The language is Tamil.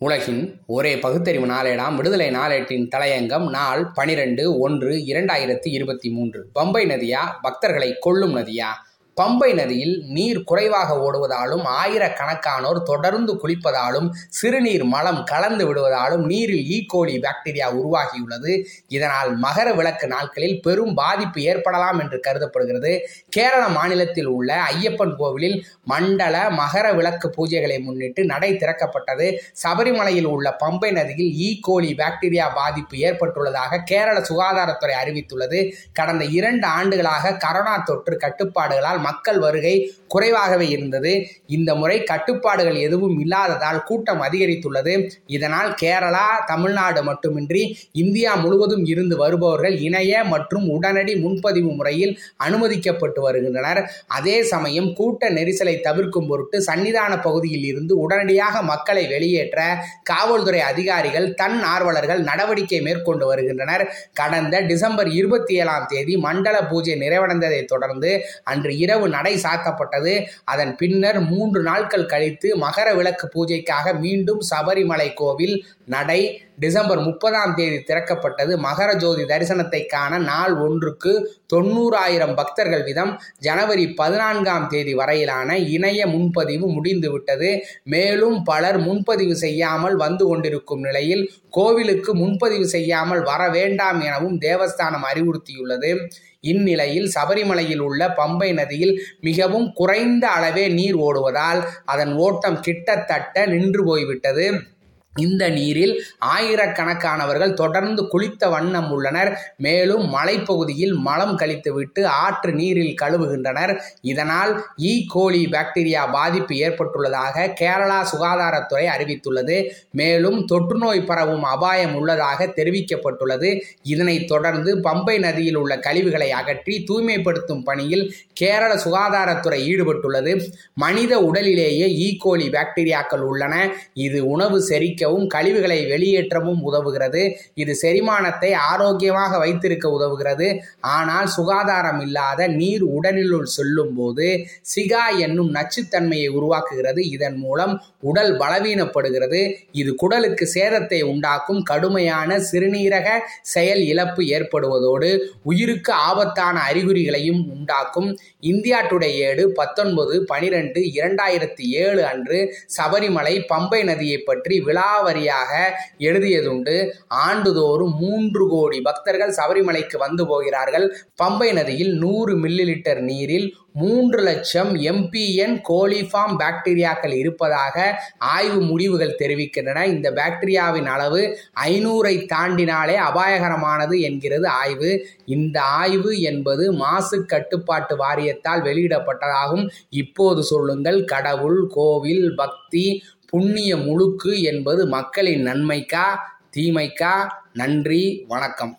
உலகின் ஒரே பகுத்தறிவு நாளேடாம். விடுதலை நாளேட்டின் தலையங்கம் நாள் பனிரெண்டு ஒன்று இரண்டாயிரத்தி இருபத்தி மூன்று. பம்பை நதியா? பக்தர்களை கொல்லும் நதியா? பம்பை நதியில் நீர் குறைவாக ஓடுவதாலும் ஆயிரக்கணக்கானோர் தொடர்ந்து குளிப்பதாலும் சிறுநீர் மலம் கலந்து விடுவதாலும் நீரில் e. ஈகோலி பாக்டீரியா உருவாகியுள்ளது. இதனால் மகர விளக்கு நாட்களில் பெரும் பாதிப்பு ஏற்படலாம் என்று கருதப்படுகிறது. கேரள மாநிலத்தில் உள்ள ஐயப்பன் கோவிலில் மண்டல மகர விளக்கு பூஜைகளை முன்னிட்டு நடை திறக்கப்பட்டது. சபரிமலையில் உள்ள பம்பை நதியில் e. ஈகோலி பாக்டீரியா பாதிப்பு ஏற்பட்டுள்ளதாக கேரள சுகாதாரத்துறை அறிவித்துள்ளது. கடந்த இரண்டு ஆண்டுகளாக கரோனா தொற்று கட்டுப்பாடுகளால் மக்கள் வருகை குறைவாகவே இருந்தது. இந்த முறை கட்டுப்பாடுகள் எதுவும் இல்லாததால் கூட்டம் அதிகரித்துள்ளது. இதனால் கேரளா தமிழ்நாடு மட்டுமின்றி இந்தியா முழுவதும் இருந்து வருபவர்கள் இணைய மற்றும் உடனடி முன்பதிவு முறையில் அனுமதிக்கப்பட்டு வருகின்றனர். அதே சமயம் கூட்ட நெரிசலை தவிர்க்கும் பொருட்டு சன்னிதான பகுதியில் இருந்து உடனடியாக மக்களை வெளியேற்ற காவல்துறை அதிகாரிகள் தன் ஆர்வலர்கள் நடவடிக்கை மேற்கொண்டு வருகின்றனர். கடந்த டிசம்பர் இருபத்தி ஏழாம் தேதி மண்டல பூஜை நிறைவடைந்ததை தொடர்ந்து அன்று இரவு நடை சாத்தப்பட்டது. அதன் பின்னர் மூன்று நாட்கள் கழித்து மகர விளக்கு பூஜைக்காக மீண்டும் சபரிமலை கோவில் நடை டிசம்பர் முப்பதாம் தேதி திறக்கப்பட்டது. மகர ஜோதி தரிசனத்தை காண நாள் ஒன்றுக்கு தொண்ணூறாயிரம் பக்தர்கள் வீதம் ஜனவரி பதினான்காம் தேதி வரையிலான இணைய முன்பதிவு முடிந்துவிட்டது. மேலும் பலர் முன்பதிவு செய்யாமல் வந்து கொண்டிருக்கும் நிலையில் கோவிலுக்கு முன்பதிவு செய்யாமல் வர வேண்டாம் எனவும் தேவஸ்தானம் அறிவுறுத்தியுள்ளது. இந்நிலையில் சபரிமலையில் உள்ள பம்பை நதியில் மிகவும் குறைந்த அளவே நீர் ஓடுவதால் அதன் ஓட்டம் கிட்டத்தட்ட நின்று போய்விட்டது. இந்த நீரில் ஆயிரக்கணக்கானவர்கள் தொடர்ந்து குளித்த வண்ணம் உள்ளனர். மேலும் மலைப்பகுதியில் மலம் கழித்துவிட்டு ஆற்று நீரில் கழுவுகின்றனர். இதனால் ஈ கோலி பாக்டீரியா பாதிப்பு ஏற்பட்டுள்ளதாக கேரளா சுகாதாரத்துறை அறிவித்துள்ளது. மேலும் தொற்றுநோய் பரவும் அபாயம் உள்ளதாக தெரிவிக்கப்பட்டுள்ளது. இதனைத் தொடர்ந்து பம்பை நதியில் உள்ள கழிவுகளை அகற்றி தூய்மைப்படுத்தும் பணியில் கேரள சுகாதாரத்துறை ஈடுபட்டுள்ளது. மனித உடலிலேயே ஈ கோலி பாக்டீரியாக்கள் உள்ளன. இது உணவு செரிக்க செரிக்கவும் கழிவுகளை வெளியேற்றவும் உதவுகிறது. இது செரிமானத்தை ஆரோக்கியமாக வைத்திருக்க உதவுகிறது. ஆனால் சுகாதாரம் இல்லாத நீர் உடலினுள் செல்லும் போது சிகா என்னும் நச்சுத்தன்மையை உருவாக்குகிறது. இதன் மூலம் உடல் பலவீனப்படுகிறது. இது குடலுக்கு சேதத்தை உண்டாக்கும் கடுமையான சிறுநீரக செயல் இழப்பு ஏற்படுவதோடு உயிருக்கு ஆபத்தான அறிகுறிகளையும் உண்டாக்கும். இந்தியா டுடே ஏடு பத்தொன்பது பனிரெண்டு இரண்டாயிரத்தி ஏழு அன்று சபரிமலை பம்பை நதியை பற்றி விழா விலாவரியாக எழுதியதுண்டு. ஆண்டுதோறும் மூன்று கோடி பக்தர்கள் சபரிமலைக்கு வந்து போகிறார்கள். பம்பை நதியில் நூறு மில்லி லிட்டர் நீரில் மூன்று லட்சம் எம்பிஎன் கோலிஃபார்ம் பாக்டீரியாக்கள் இருப்பதாக ஆய்வு முடிவுகள் தெரிவிக்கின்றன. இந்த பாக்டீரியாவின் அளவு ஐநூறை தாண்டினாலே அபாயகரமானது என்கிறது ஆய்வு. இந்த ஆய்வு என்பது மாசு கட்டுப்பாட்டு வாரியத்தால் வெளியிடப்பட்டதாகும். இப்போது சொல்லுங்கள் கடவுள் கோவில் பக்தி புண்ணிய முழுக்கு என்பது மக்களின் நன்மைக்கா தீமைக்கா? நன்றி வணக்கம்.